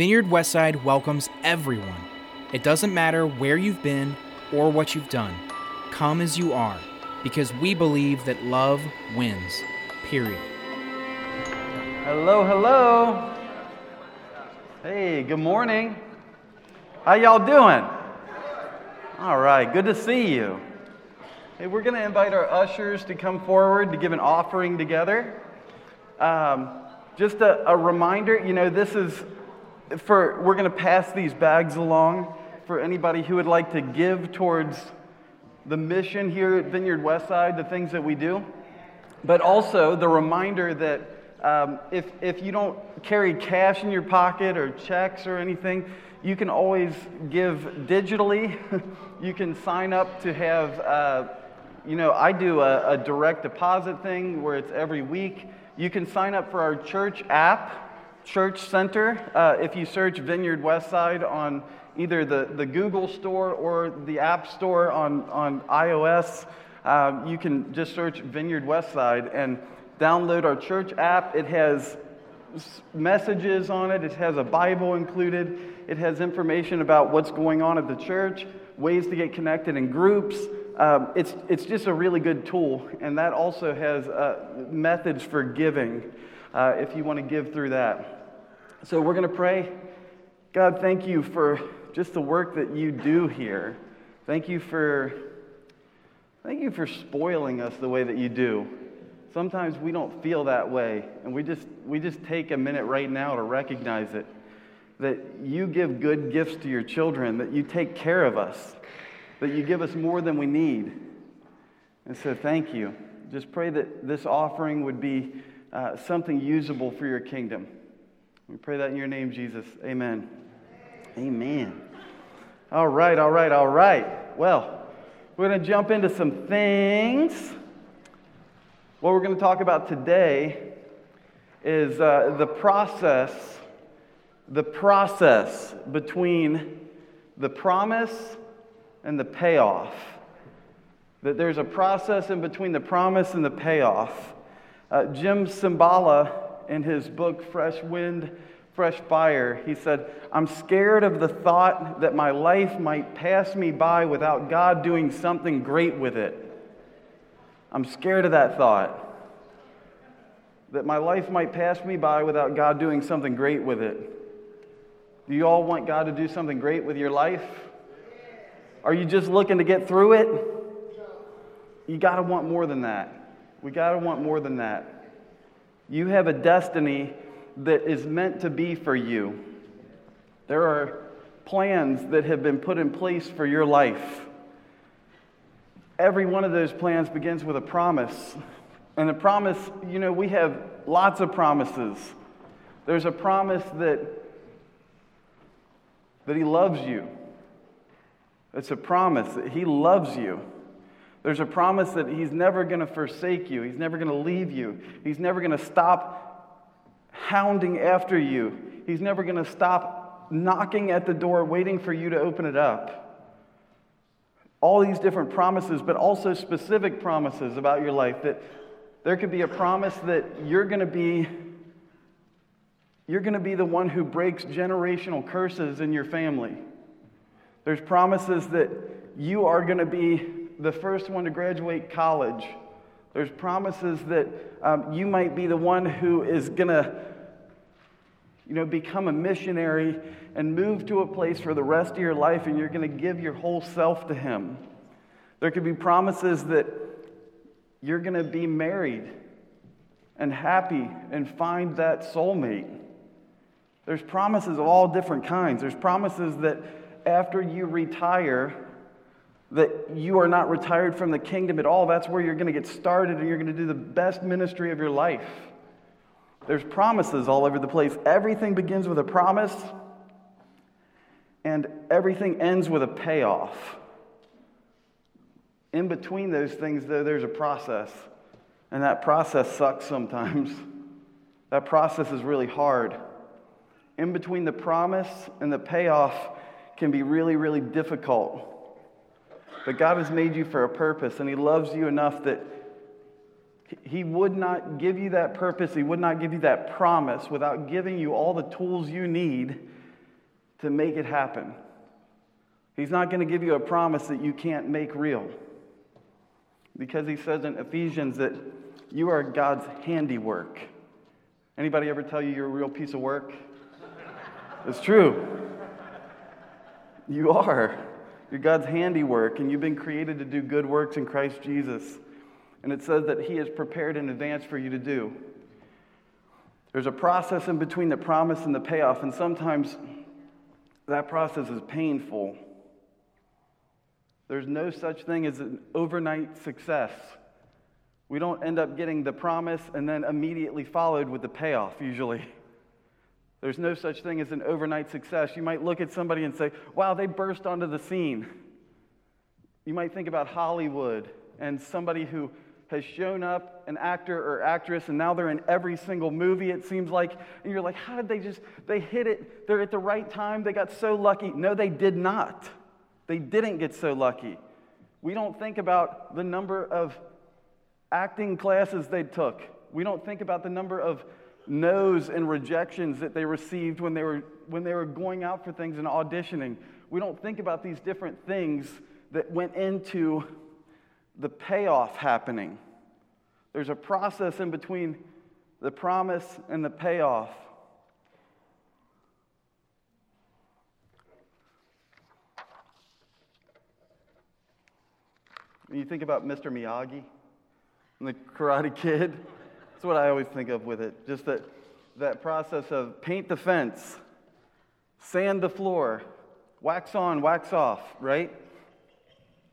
Vineyard Westside welcomes everyone. It doesn't matter where you've been or what you've done. Come as you are, because we believe that love wins. Period. Hello, hello. Hey, good morning. How y'all doing? All right, good to see you. Hey, we're going to invite our ushers to come forward to give an offering together. Um, just a, a reminder, you know, this is for, we're going to pass these bags along for anybody who would like to give towards the mission here at Vineyard Westside, the things that we do. But also the reminder that um, if, if you don't carry cash in your pocket or checks or anything, you can always give digitally. you can sign up to have, uh, you know, I do a, a direct deposit thing where it's every week. You can sign up for our church app, Church Center. Uh, if you search Vineyard Westside on either the, the Google Store or the App Store on, on iOS, um, you can just search Vineyard Westside and download our church app. It has messages on it, it has a Bible included, it has information about what's going on at the church, ways to get connected in groups. Um, it's, it's just a really good tool, and that also has uh, methods for giving uh, if you want to give through that. So we're going to pray. God, thank you for just the work that you do here. Thank you for thank you for spoiling us the way that you do. Sometimes we don't feel that way, and we just we just take a minute right now to recognize it. That you give good gifts to your children, that you take care of us, that you give us more than we need. And so thank you. Just pray that this offering would be uh, something usable for your kingdom. We pray that in your name, Jesus. Amen. Amen. All right, all right, all right. Well, we're going to jump into some things. What we're going to talk about today is uh, the process, the process between the promise and the payoff. That there's a process in between the promise and the payoff. Uh, Jim Cymbala, in his book Fresh Wind, Fresh Fire, he said, I'm scared of the thought that my life might pass me by without God doing something great with it. I'm scared of that thought. That my life might pass me by without God doing something great with it. Do you all want God to do something great with your life? Are you just looking to get through it? You got to want more than that. We got to want more than that. You have a destiny that is meant to be for you. There are plans that have been put in place for your life. Every one of those plans begins with a promise. And the promise, you know, we have lots of promises. There's a promise that, that He loves you. It's a promise that He loves you. There's a promise that He's never going to forsake you, He's never going to leave you, He's never going to stop hounding after you, He's never going to stop knocking at the door, waiting for you to open it up. All these different promises, but also specific promises about your life that there could be a promise that you're going to be you're going to be the one who breaks generational curses in your family. There's promises that you are going to be the first one to graduate college. There's promises that um, you might be the one who is going to you know, become a missionary and move to a place for the rest of your life and you're going to give your whole self to Him. There could be promises that you're going to be married and happy and find that soulmate. There's promises of all different kinds. There's promises that after you retire, that you are not retired from the kingdom at all. That's where you're going to get started and you're going to do the best ministry of your life. There's promises all over the place. Everything begins with a promise, and everything ends with a payoff. In between those things, though, there's a process, and that process sucks sometimes. that process is really hard. In between the promise and the payoff can be really, really difficult. But God has made you for a purpose, and He loves you enough that He would not give you that purpose, He would not give you that promise without giving you all the tools you need to make it happen. He's not going to give you a promise that you can't make real. Because he says in Ephesians that you are God's handiwork. Anybody ever tell you you're a real piece of work? It's true. You are. You're God's handiwork, and you've been created to do good works in Christ Jesus. And it says that He has prepared in advance for you to do. There's a process in between the promise and the payoff, and sometimes that process is painful. There's no such thing as an overnight success. We don't end up getting the promise and then immediately followed with the payoff, usually. There's no such thing as an overnight success. You might look at somebody and say, wow, they burst onto the scene. You might think about Hollywood and somebody who has shown up, an actor or actress, and now they're in every single movie, it seems like. And you're like, how did they just, they hit it, they're at the right time, they got so lucky. No, they did not. They didn't get so lucky. We don't think about the number of acting classes they took. We don't think about the number of no's and rejections that they received when they were, when they were going out for things and auditioning. We don't think about these different things that went into the payoff happening. There's a process in between the promise and the payoff. When you think about Mr. Miyagi and the Karate Kid, that's what I always think of with it. Just that, that process of paint the fence, sand the floor, wax on, wax off, right?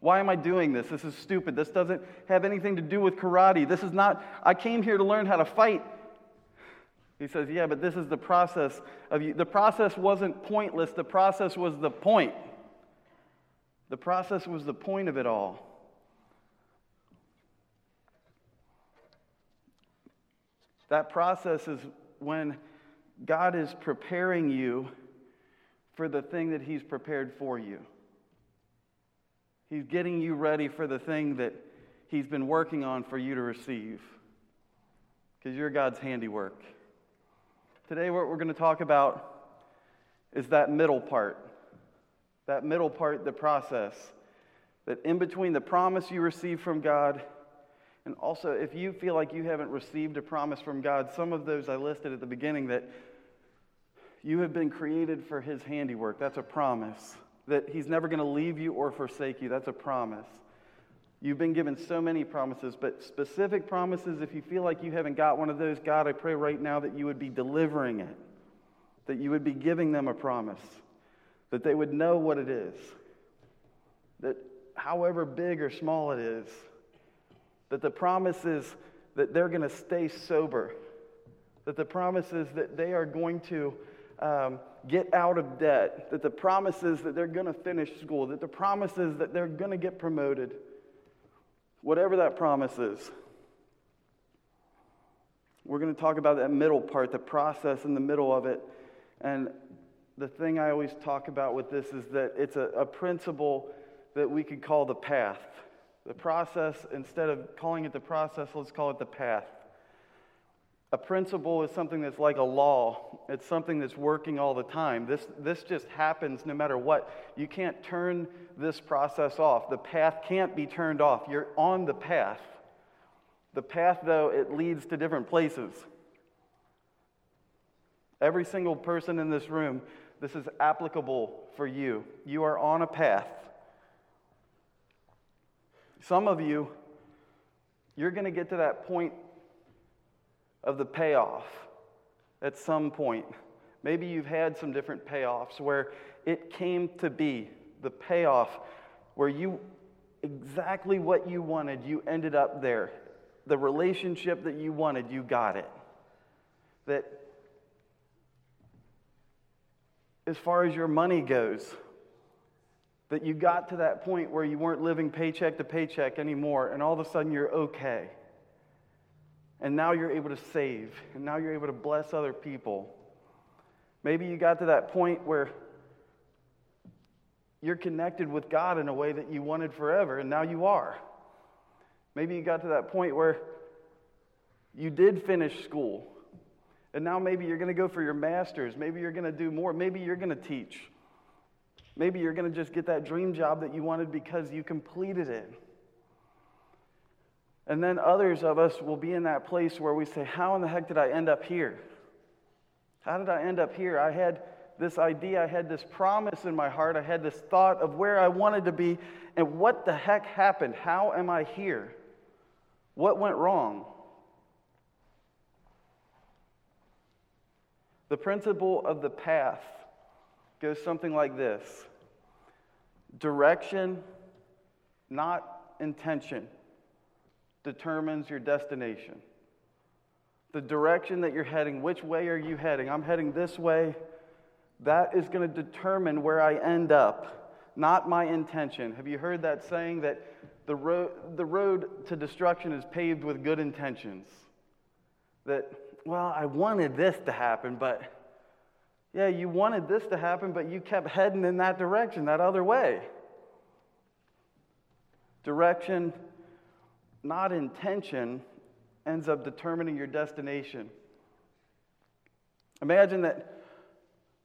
Why am I doing this? This is stupid. This doesn't have anything to do with karate. This is not, I came here to learn how to fight. He says, Yeah, but this is the process of you. The process wasn't pointless, the process was the point. The process was the point of it all. That process is when God is preparing you for the thing that He's prepared for you. He's getting you ready for the thing that He's been working on for you to receive. Because you're God's handiwork. Today, what we're going to talk about is that middle part. That middle part, the process. That in between the promise you receive from God, and also if you feel like you haven't received a promise from God, some of those I listed at the beginning that you have been created for His handiwork. That's a promise that He's never going to leave you or forsake you. That's a promise. You've been given so many promises, but specific promises, if you feel like you haven't got one of those, God, I pray right now that you would be delivering it, that you would be giving them a promise, that they would know what it is, that however big or small it is, that the promise is that they're going to stay sober, that the promise is that they are going to um, get out of debt, that the promise is that they're going to finish school, that the promise is that they're going to get promoted. Whatever that promise is. We're going to talk about that middle part, the process in the middle of it. And the thing I always talk about with this is that it's a, a principle that we could call the path. The process, instead of calling it the process, let's call it the path. A principle is something that's like a law. It's something that's working all the time. This, this just happens no matter what. You can't turn this process off. The path can't be turned off. You're on the path. The path, though, it leads to different places. Every single person in this room, this is applicable for you. You are on a path. Some of you, you're going to get to that point of the payoff at some point. Maybe you've had some different payoffs where it came to be the payoff where you exactly what you wanted, you ended up there. The relationship that you wanted, you got it. That as far as your money goes, that you got to that point where you weren't living paycheck to paycheck anymore, and all of a sudden you're okay. And now you're able to save, and now you're able to bless other people. Maybe you got to that point where you're connected with God in a way that you wanted forever, and now you are. Maybe you got to that point where you did finish school, and now maybe you're going to go for your master's. Maybe you're going to do more. Maybe you're going to teach. Maybe you're going to just get that dream job that you wanted because you completed it. And then others of us will be in that place where we say, How in the heck did I end up here? How did I end up here? I had this idea, I had this promise in my heart, I had this thought of where I wanted to be, and what the heck happened? How am I here? What went wrong? The principle of the path goes something like this direction, not intention, determines your destination. The direction that you're heading, which way are you heading? I'm heading this way. That is going to determine where I end up, not my intention. Have you heard that saying that the road, the road to destruction is paved with good intentions? That, well, I wanted this to happen, but yeah, you wanted this to happen, but you kept heading in that direction, that other way. Direction, not intention, ends up determining your destination. Imagine that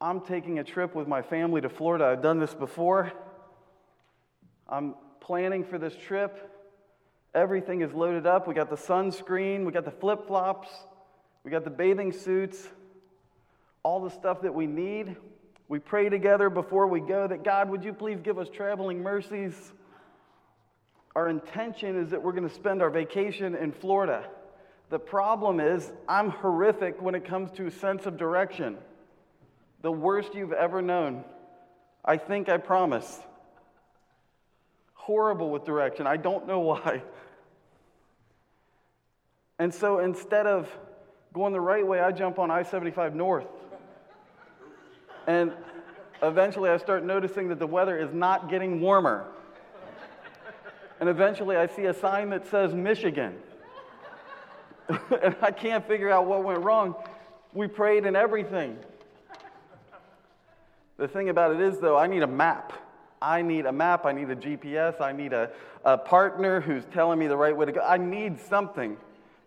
I'm taking a trip with my family to Florida. I've done this before. I'm planning for this trip. Everything is loaded up. We got the sunscreen, we got the flip flops, we got the bathing suits, all the stuff that we need. We pray together before we go that God, would you please give us traveling mercies? Our intention is that we're going to spend our vacation in Florida. The problem is, I'm horrific when it comes to sense of direction the worst you've ever known. I think I promise. Horrible with direction. I don't know why. And so instead of going the right way, I jump on I 75 north. And eventually I start noticing that the weather is not getting warmer. And eventually I see a sign that says Michigan. and I can't figure out what went wrong. We prayed and everything. The thing about it is, though, I need a map. I need a map. I need a GPS. I need a, a partner who's telling me the right way to go. I need something.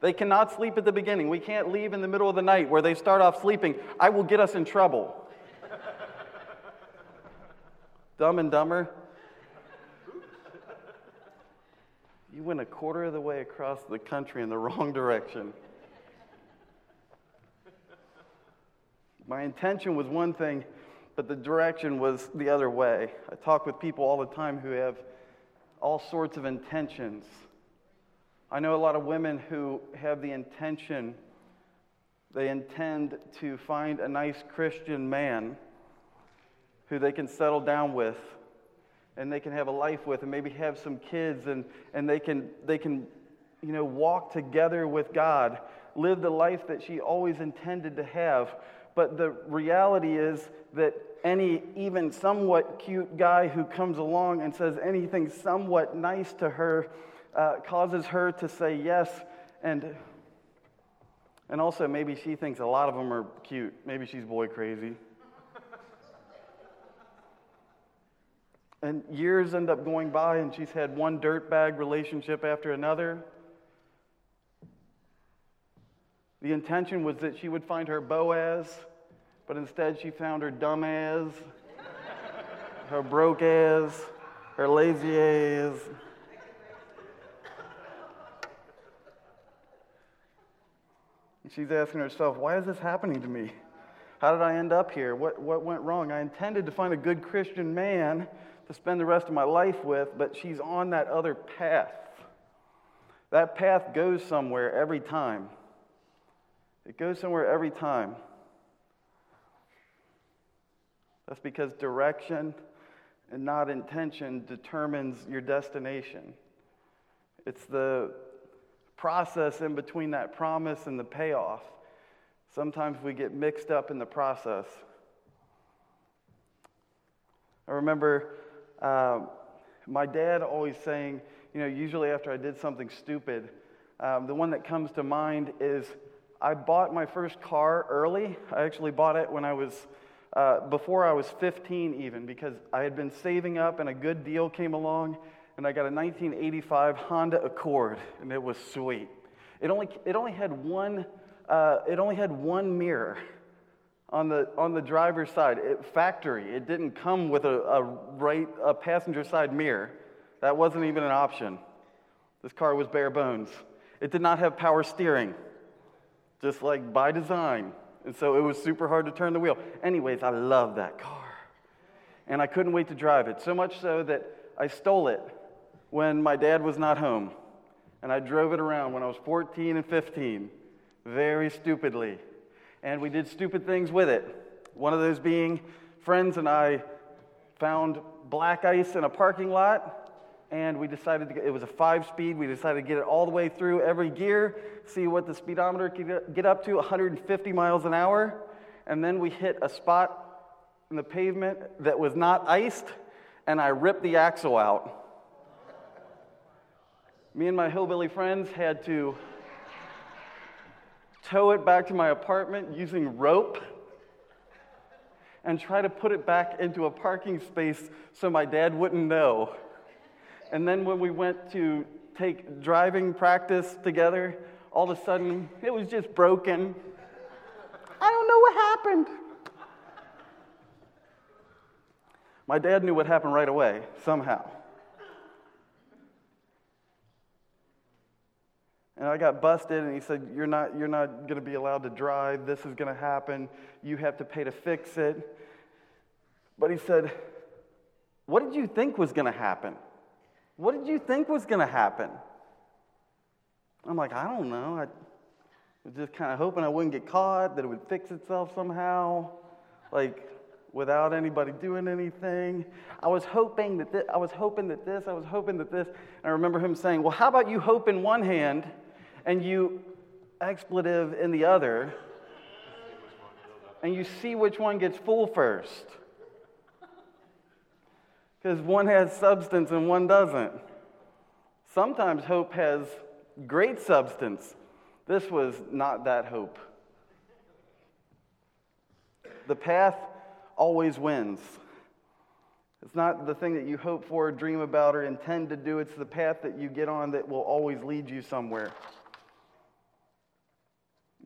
They cannot sleep at the beginning. We can't leave in the middle of the night where they start off sleeping. I will get us in trouble. Dumb and dumber. You went a quarter of the way across the country in the wrong direction. My intention was one thing, but the direction was the other way. I talk with people all the time who have all sorts of intentions. I know a lot of women who have the intention, they intend to find a nice Christian man who they can settle down with and they can have a life with and maybe have some kids and, and they can they can you know walk together with God, live the life that she always intended to have. But the reality is that any even somewhat cute guy who comes along and says anything somewhat nice to her uh, causes her to say yes. And, and also, maybe she thinks a lot of them are cute. Maybe she's boy crazy. And years end up going by, and she's had one dirtbag relationship after another. The intention was that she would find her Boaz but instead, she found her dumb ass, her broke ass, her lazy ass. And she's asking herself, why is this happening to me? How did I end up here? What, what went wrong? I intended to find a good Christian man to spend the rest of my life with, but she's on that other path. That path goes somewhere every time. It goes somewhere every time. That's because direction and not intention determines your destination. It's the process in between that promise and the payoff. Sometimes we get mixed up in the process. I remember uh, my dad always saying, you know, usually after I did something stupid, um, the one that comes to mind is I bought my first car early. I actually bought it when I was uh, before I was 15, even, because I had been saving up and a good deal came along, and I got a 1985 Honda Accord, and it was sweet. It only, it only, had, one, uh, it only had one mirror on the, on the driver's side, it, factory. It didn't come with a, a, right, a passenger side mirror. That wasn't even an option. This car was bare bones. It did not have power steering, just like by design. And so it was super hard to turn the wheel. Anyways, I love that car. And I couldn't wait to drive it, so much so that I stole it when my dad was not home. And I drove it around when I was 14 and 15, very stupidly. And we did stupid things with it. One of those being friends and I found black ice in a parking lot and we decided to get, it was a five speed. We decided to get it all the way through every gear, see what the speedometer could get up to 150 miles an hour. And then we hit a spot in the pavement that was not iced, and I ripped the axle out. Me and my hillbilly friends had to tow it back to my apartment using rope and try to put it back into a parking space so my dad wouldn't know. And then when we went to take driving practice together, all of a sudden it was just broken. I don't know what happened. My dad knew what happened right away, somehow. And I got busted, and he said, You're not, you're not going to be allowed to drive. This is going to happen. You have to pay to fix it. But he said, What did you think was going to happen? What did you think was going to happen? I'm like, I don't know. I was just kind of hoping I wouldn't get caught, that it would fix itself somehow, like without anybody doing anything. I was hoping that this, I was hoping that this, I was hoping that this. And I remember him saying, Well, how about you hope in one hand and you expletive in the other, and you see which one gets full first? because one has substance and one doesn't. Sometimes hope has great substance. This was not that hope. The path always wins. It's not the thing that you hope for, dream about, or intend to do. It's the path that you get on that will always lead you somewhere.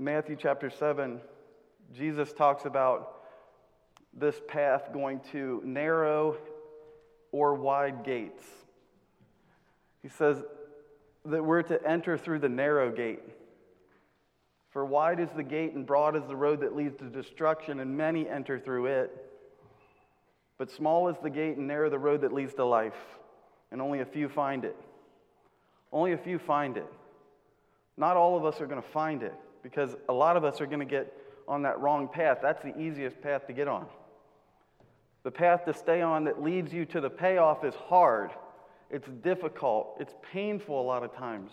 Matthew chapter 7, Jesus talks about this path going to narrow or wide gates. He says that we're to enter through the narrow gate. For wide is the gate and broad is the road that leads to destruction, and many enter through it. But small is the gate and narrow the road that leads to life, and only a few find it. Only a few find it. Not all of us are going to find it because a lot of us are going to get on that wrong path. That's the easiest path to get on. The path to stay on that leads you to the payoff is hard, it's difficult, it's painful a lot of times.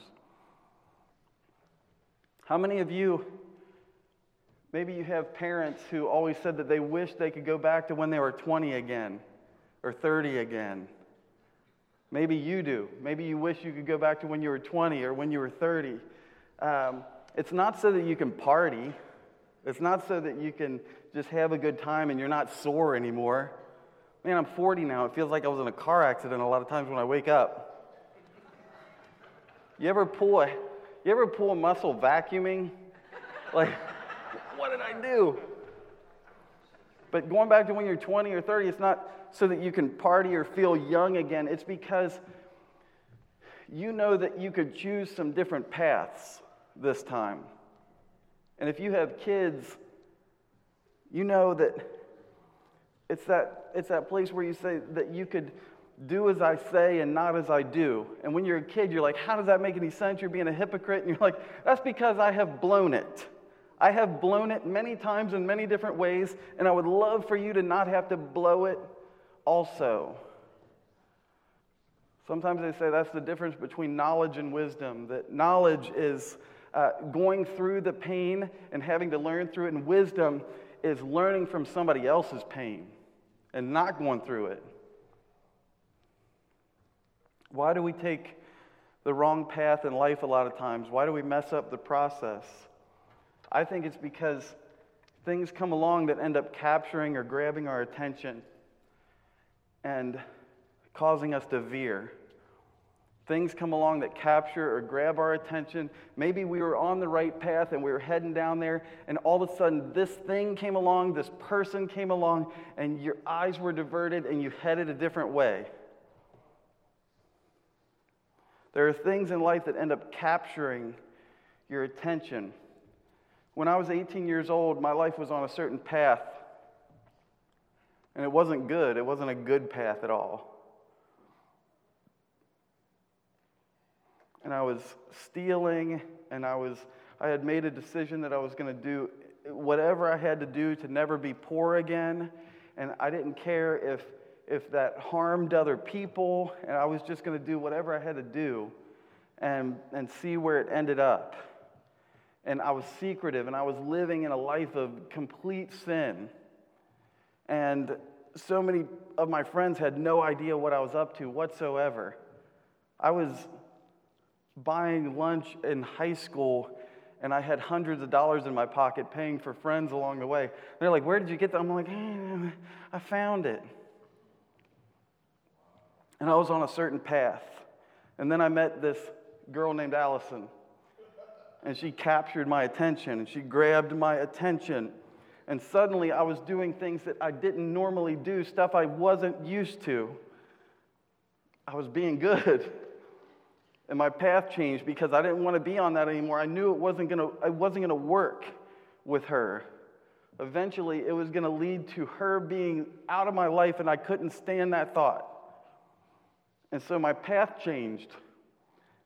How many of you, maybe you have parents who always said that they wish they could go back to when they were 20 again or 30 again? Maybe you do. Maybe you wish you could go back to when you were 20 or when you were 30. Um, it's not so that you can party. It's not so that you can just have a good time and you're not sore anymore. Man, I'm 40 now. It feels like I was in a car accident a lot of times when I wake up. You ever pull a, you ever pull a muscle vacuuming? Like, what did I do? But going back to when you're 20 or 30, it's not so that you can party or feel young again. It's because you know that you could choose some different paths this time. And if you have kids, you know that it's that, it's that place where you say that you could do as I say and not as I do. And when you're a kid, you're like, how does that make any sense? You're being a hypocrite. And you're like, that's because I have blown it. I have blown it many times in many different ways, and I would love for you to not have to blow it also. Sometimes they say that's the difference between knowledge and wisdom, that knowledge is uh, going through the pain and having to learn through it, and wisdom is learning from somebody else's pain and not going through it. Why do we take the wrong path in life a lot of times? Why do we mess up the process? I think it's because things come along that end up capturing or grabbing our attention and causing us to veer. Things come along that capture or grab our attention. Maybe we were on the right path and we were heading down there, and all of a sudden this thing came along, this person came along, and your eyes were diverted and you headed a different way. There are things in life that end up capturing your attention. When I was 18 years old, my life was on a certain path, and it wasn't good. It wasn't a good path at all. And I was stealing, and I was I had made a decision that I was going to do whatever I had to do to never be poor again, and I didn't care if if that harmed other people, and I was just going to do whatever I had to do, and and see where it ended up. And I was secretive, and I was living in a life of complete sin, and so many of my friends had no idea what I was up to whatsoever. I was buying lunch in high school and I had hundreds of dollars in my pocket paying for friends along the way. They're like, Where did you get that? I'm like, hey, I found it. And I was on a certain path. And then I met this girl named Allison. And she captured my attention and she grabbed my attention. And suddenly I was doing things that I didn't normally do, stuff I wasn't used to. I was being good. And my path changed because I didn't want to be on that anymore. I knew it wasn't going to, it wasn't going to work with her. Eventually, it was going to lead to her being out of my life, and I couldn't stand that thought. And so my path changed.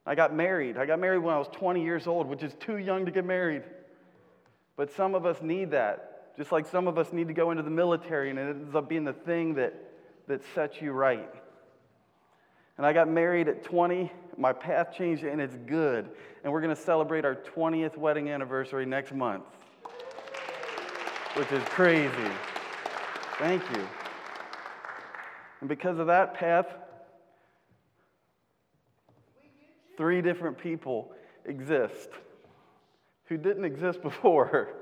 I got married. I got married when I was 20 years old, which is too young to get married. But some of us need that. Just like some of us need to go into the military, and it ends up being the thing that, that sets you right. And I got married at 20. My path changed, and it's good. And we're going to celebrate our 20th wedding anniversary next month, which is crazy. Thank you. And because of that path, three different people exist who didn't exist before.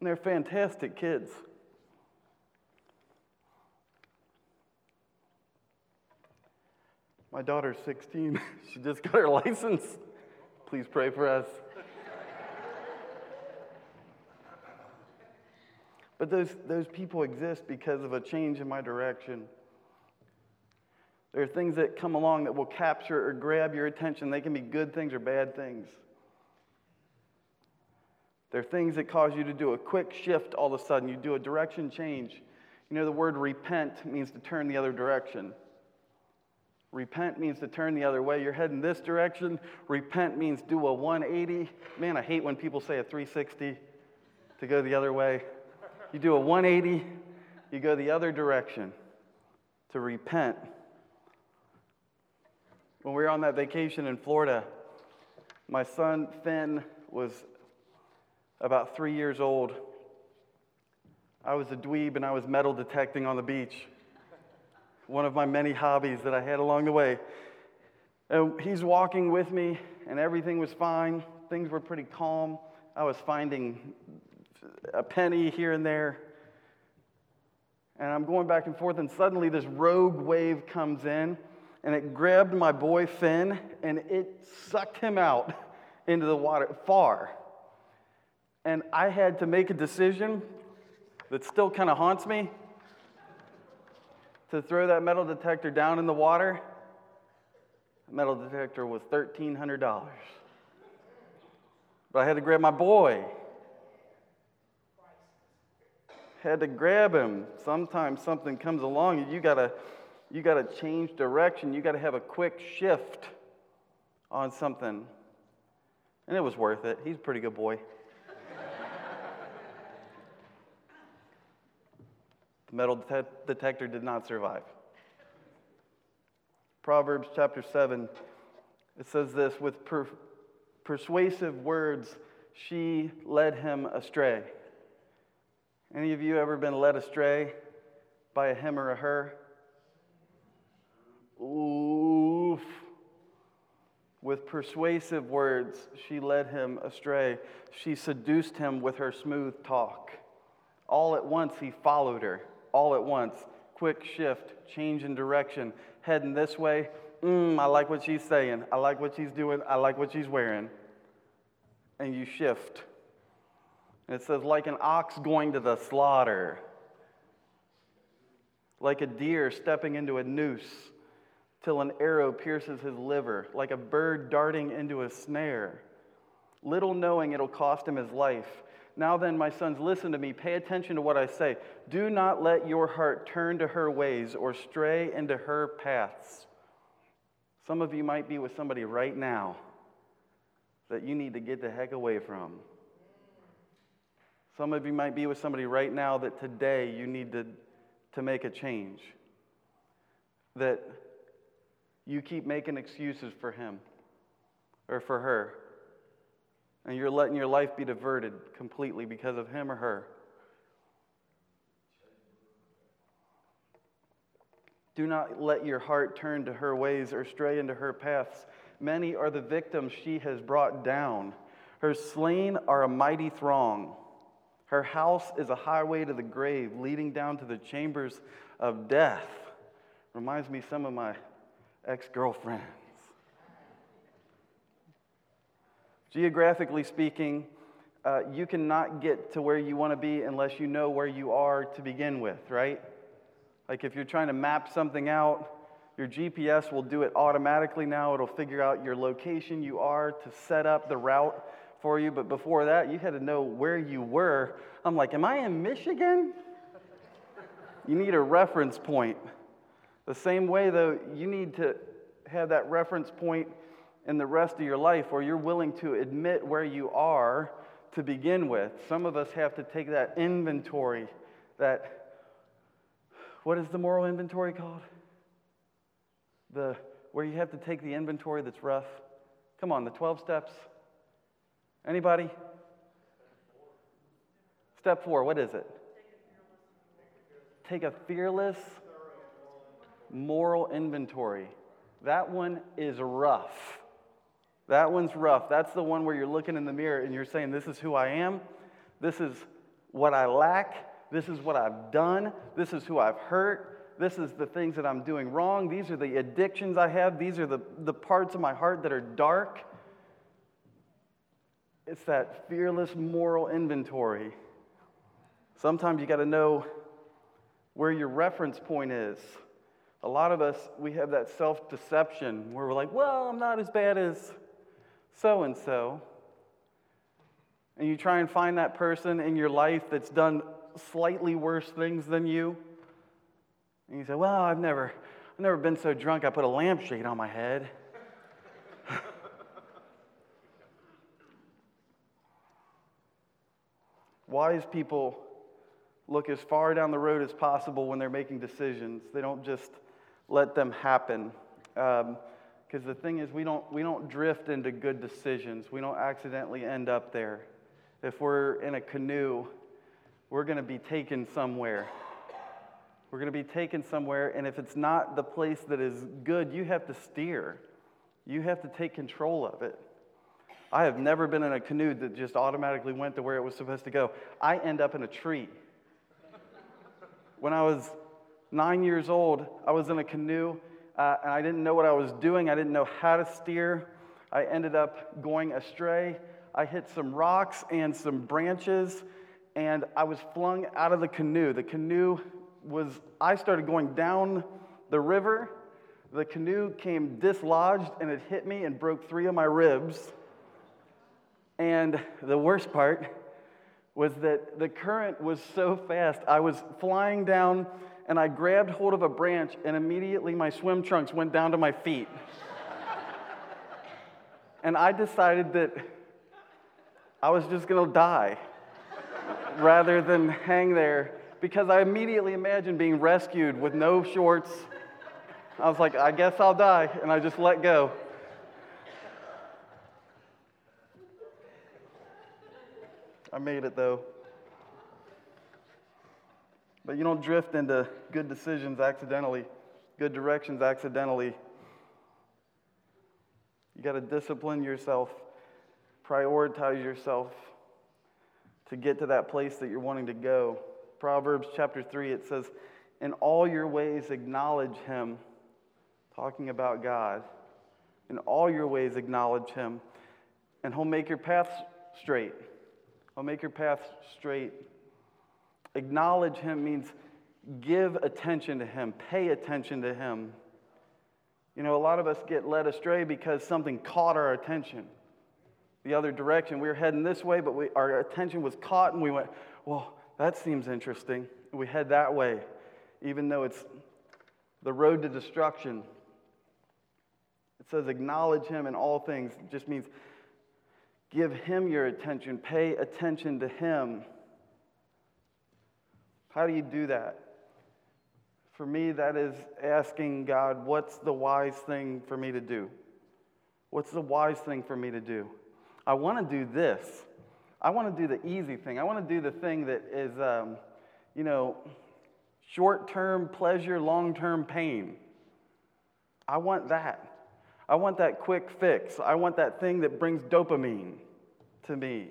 And they're fantastic kids. My daughter's 16. she just got her license. Please pray for us. but those, those people exist because of a change in my direction. There are things that come along that will capture or grab your attention. They can be good things or bad things. There are things that cause you to do a quick shift all of a sudden. You do a direction change. You know, the word repent means to turn the other direction. Repent means to turn the other way. You're heading this direction. Repent means do a 180. Man, I hate when people say a 360 to go the other way. You do a 180, you go the other direction to repent. When we were on that vacation in Florida, my son Finn was about three years old. I was a dweeb and I was metal detecting on the beach one of my many hobbies that I had along the way. And he's walking with me, and everything was fine. Things were pretty calm. I was finding a penny here and there. And I'm going back and forth, and suddenly this rogue wave comes in, and it grabbed my boy Finn, and it sucked him out into the water far. And I had to make a decision that still kind of haunts me to throw that metal detector down in the water, the metal detector was $1,300. But I had to grab my boy. Had to grab him. Sometimes something comes along and you gotta you gotta change direction. You gotta have a quick shift on something. And it was worth it. He's a pretty good boy. The metal det- detector did not survive. Proverbs chapter 7, it says this with per- persuasive words, she led him astray. Any of you ever been led astray by a him or a her? Oof. With persuasive words, she led him astray. She seduced him with her smooth talk. All at once, he followed her all at once. quick shift, change in direction, heading this way. Mm, I like what she's saying. I like what she's doing. I like what she's wearing. And you shift. And it says, like an ox going to the slaughter, like a deer stepping into a noose till an arrow pierces his liver, like a bird darting into a snare, little knowing it'll cost him his life. Now then, my sons, listen to me. Pay attention to what I say. Do not let your heart turn to her ways or stray into her paths. Some of you might be with somebody right now that you need to get the heck away from. Some of you might be with somebody right now that today you need to, to make a change. That you keep making excuses for him or for her. And you're letting your life be diverted completely because of him or her. Do not let your heart turn to her ways or stray into her paths. Many are the victims she has brought down. Her slain are a mighty throng. Her house is a highway to the grave, leading down to the chambers of death. Reminds me some of my ex girlfriends. Geographically speaking, uh, you cannot get to where you want to be unless you know where you are to begin with, right? Like if you're trying to map something out, your GPS will do it automatically now. It'll figure out your location you are to set up the route for you. But before that, you had to know where you were. I'm like, am I in Michigan? You need a reference point. The same way, though, you need to have that reference point in the rest of your life or you're willing to admit where you are to begin with. Some of us have to take that inventory, that what is the moral inventory called? The where you have to take the inventory that's rough. Come on, the 12 steps. Anybody? Step 4, what is it? Take a fearless moral inventory. That one is rough. That one's rough. That's the one where you're looking in the mirror and you're saying, This is who I am. This is what I lack. This is what I've done. This is who I've hurt. This is the things that I'm doing wrong. These are the addictions I have. These are the, the parts of my heart that are dark. It's that fearless moral inventory. Sometimes you got to know where your reference point is. A lot of us, we have that self deception where we're like, well, I'm not as bad as so and so. And you try and find that person in your life that's done slightly worse things than you. And you say, Well, I've never, I've never been so drunk I put a lampshade on my head. Wise people look as far down the road as possible when they're making decisions. They don't just let them happen. Um, Because the thing is, we don't, we don't drift into good decisions, we don't accidentally end up there. If we're in a canoe we're going to be taken somewhere. We're going to be taken somewhere, and if it's not the place that is good, you have to steer. You have to take control of it. I have never been in a canoe that just automatically went to where it was supposed to go. I end up in a tree. when I was nine years old, I was in a canoe, uh, and I didn't know what I was doing. I didn't know how to steer. I ended up going astray. I hit some rocks and some branches and I was flung out of the canoe. The canoe was, I started going down the river. The canoe came dislodged and it hit me and broke three of my ribs. And the worst part was that the current was so fast. I was flying down and I grabbed hold of a branch, and immediately my swim trunks went down to my feet. and I decided that I was just gonna die rather than hang there because I immediately imagined being rescued with no shorts. I was like, I guess I'll die. And I just let go. I made it though. But you don't drift into good decisions accidentally, good directions accidentally. You got to discipline yourself, prioritize yourself to get to that place that you're wanting to go. Proverbs chapter 3, it says, In all your ways, acknowledge him. Talking about God. In all your ways, acknowledge him, and he'll make your path straight. He'll make your path straight. Acknowledge him means give attention to him, pay attention to him. You know, a lot of us get led astray because something caught our attention the other direction. We were heading this way, but we, our attention was caught, and we went, Well, that seems interesting. We head that way, even though it's the road to destruction. It says, acknowledge him in all things. It just means give him your attention, pay attention to him. How do you do that? For me, that is asking God, what's the wise thing for me to do? What's the wise thing for me to do? I want to do this. I want to do the easy thing. I want to do the thing that is, um, you know, short term pleasure, long term pain. I want that. I want that quick fix. I want that thing that brings dopamine to me.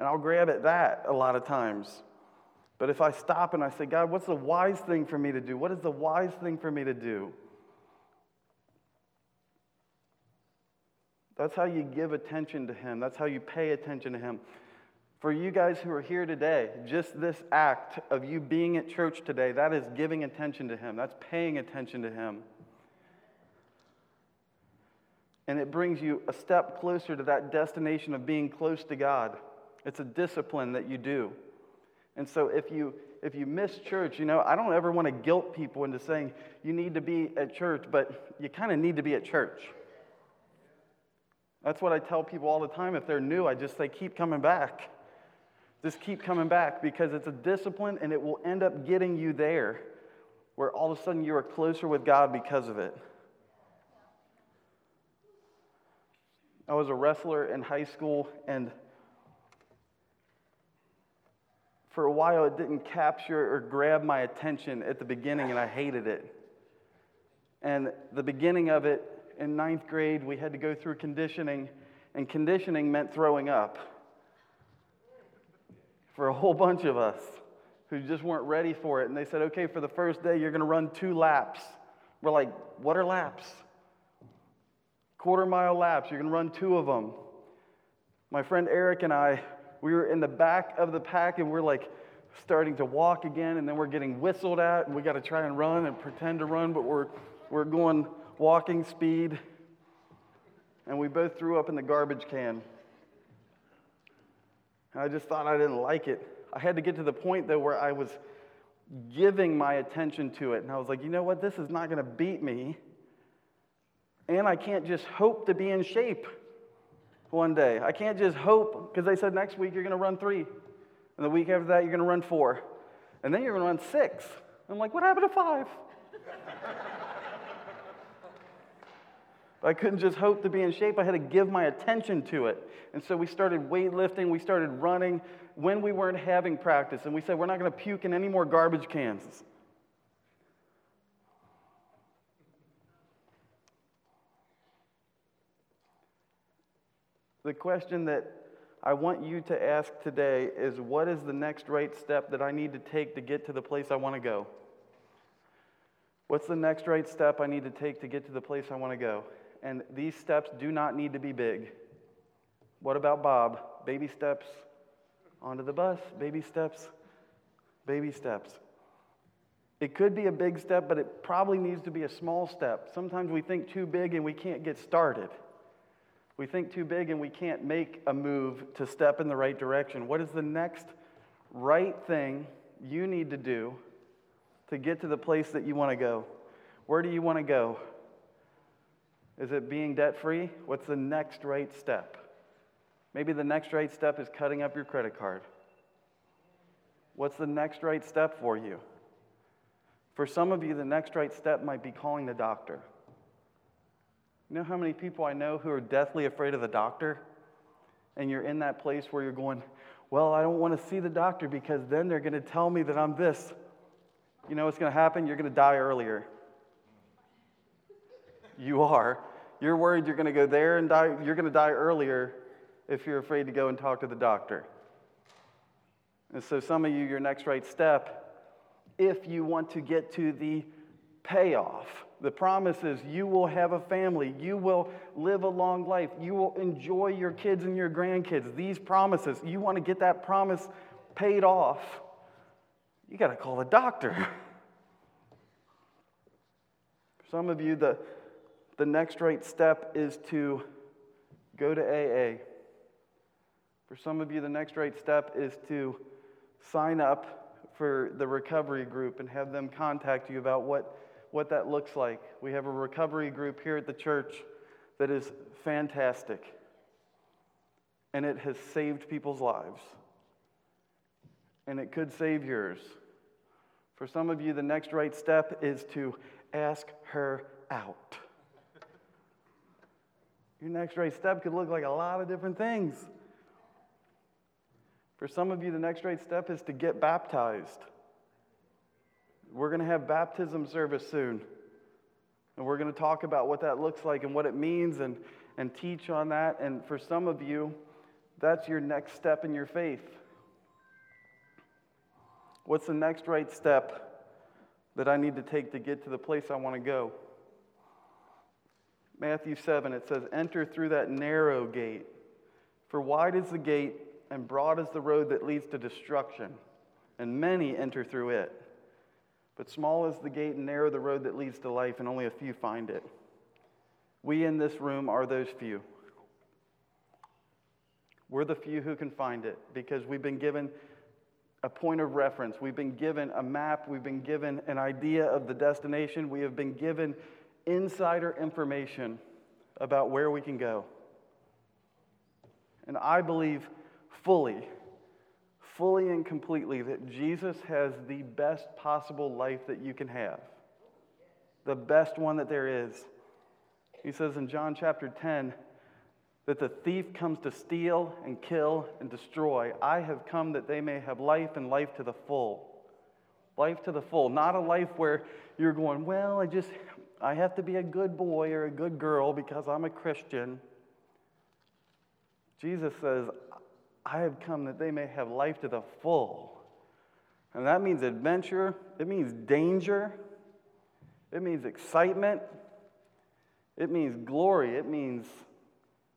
And I'll grab at that a lot of times. But if I stop and I say, God, what's the wise thing for me to do? What is the wise thing for me to do? That's how you give attention to Him. That's how you pay attention to Him. For you guys who are here today, just this act of you being at church today, that is giving attention to Him. That's paying attention to Him and it brings you a step closer to that destination of being close to God. It's a discipline that you do. And so if you if you miss church, you know, I don't ever want to guilt people into saying you need to be at church, but you kind of need to be at church. That's what I tell people all the time. If they're new, I just say, keep coming back. Just keep coming back because it's a discipline and it will end up getting you there where all of a sudden you are closer with God because of it. I was a wrestler in high school, and for a while it didn't capture or grab my attention at the beginning, and I hated it. And the beginning of it in ninth grade, we had to go through conditioning, and conditioning meant throwing up for a whole bunch of us who just weren't ready for it. And they said, okay, for the first day, you're going to run two laps. We're like, what are laps? quarter mile laps. You're going to run two of them. My friend Eric and I, we were in the back of the pack and we're like starting to walk again, and then we're getting whistled at, and we got to try and run and pretend to run, but we're, we're going walking speed. And we both threw up in the garbage can. And I just thought I didn't like it. I had to get to the point, though, where I was giving my attention to it. And I was like, you know what? This is not going to beat me. And I can't just hope to be in shape one day. I can't just hope, because they said next week you're going to run three. And the week after that, you're going to run four. And then you're going to run six. I'm like, what happened to five? I couldn't just hope to be in shape. I had to give my attention to it. And so we started weightlifting, we started running when we weren't having practice. And we said, we're not going to puke in any more garbage cans. The question that I want you to ask today is what is the next right step that I need to take to get to the place I want to go? What's the next right step I need to take to get to the place I want to go? And these steps do not need to be big. What about Bob? Baby steps onto the bus, baby steps, baby steps. It could be a big step, but it probably needs to be a small step. Sometimes we think too big and we can't get started. We think too big and we can't make a move to step in the right direction. What is the next right thing you need to do to get to the place that you want to go? Where do you want to go? Is it being debt free? What's the next right step? Maybe the next right step is cutting up your credit card. What's the next right step for you? For some of you, the next right step might be calling the doctor. You know how many people I know who are deathly afraid of the doctor? And you're in that place where you're going, Well, I don't want to see the doctor because then they're going to tell me that I'm this. You know what's going to happen? You're going to die earlier. You are. You're worried you're going to go there and die. You're going to die earlier if you're afraid to go and talk to the doctor. And so, some of you, your next right step if you want to get to the payoff. The promise is you will have a family, you will live a long life, you will enjoy your kids and your grandkids. These promises, you want to get that promise paid off, you got to call the doctor. For some of you, the, the next right step is to go to AA. For some of you, the next right step is to sign up for the recovery group and have them contact you about what, what that looks like. We have a recovery group here at the church that is fantastic, and it has saved people's lives, and it could save yours. For some of you, the next right step is to ask her out. Your next right step could look like a lot of different things. For some of you, the next right step is to get baptized. We're going to have baptism service soon. And we're going to talk about what that looks like and what it means and, and teach on that. And for some of you, that's your next step in your faith. What's the next right step that I need to take to get to the place I want to go? Matthew 7, it says, Enter through that narrow gate. For wide is the gate and broad is the road that leads to destruction, and many enter through it. But small is the gate and narrow the road that leads to life, and only a few find it. We in this room are those few. We're the few who can find it because we've been given a point of reference. We've been given a map. We've been given an idea of the destination. We have been given insider information about where we can go. And I believe fully, fully and completely that Jesus has the best possible life that you can have, the best one that there is. He says in John chapter 10 that the thief comes to steal and kill and destroy. I have come that they may have life and life to the full. Life to the full, not a life where you're going, well, I just, I have to be a good boy or a good girl because I'm a Christian. Jesus says, I have come that they may have life to the full. And that means adventure, it means danger, it means excitement, it means glory, it means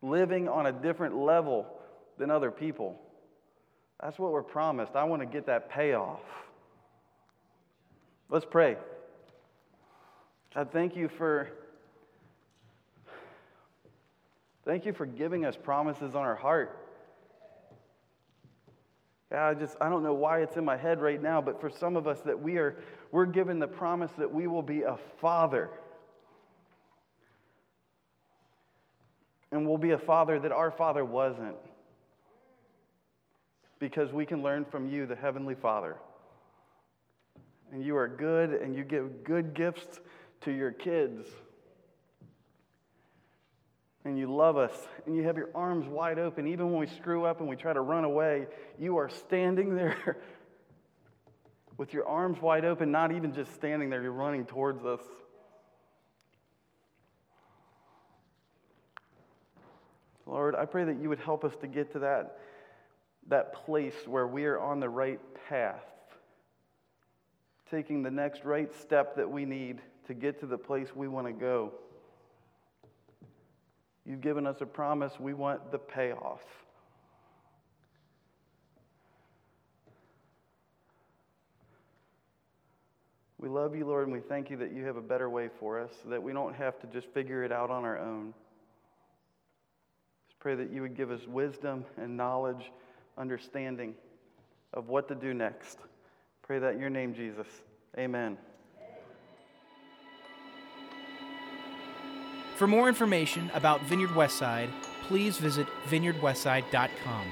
living on a different level than other people. That's what we're promised. I want to get that payoff. Let's pray. God, thank you for thank you for giving us promises on our heart. I just I don't know why it's in my head right now, but for some of us that we are we're given the promise that we will be a father. And we'll be a father that our father wasn't. Because we can learn from you, the heavenly Father. And you are good and you give good gifts to your kids. And you love us, and you have your arms wide open. Even when we screw up and we try to run away, you are standing there with your arms wide open, not even just standing there, you're running towards us. Lord, I pray that you would help us to get to that, that place where we are on the right path, taking the next right step that we need to get to the place we want to go. You've given us a promise. We want the payoff. We love you, Lord, and we thank you that you have a better way for us, that we don't have to just figure it out on our own. Just pray that you would give us wisdom and knowledge, understanding of what to do next. Pray that in your name, Jesus. Amen. For more information about Vineyard Westside, please visit vineyardwestside.com.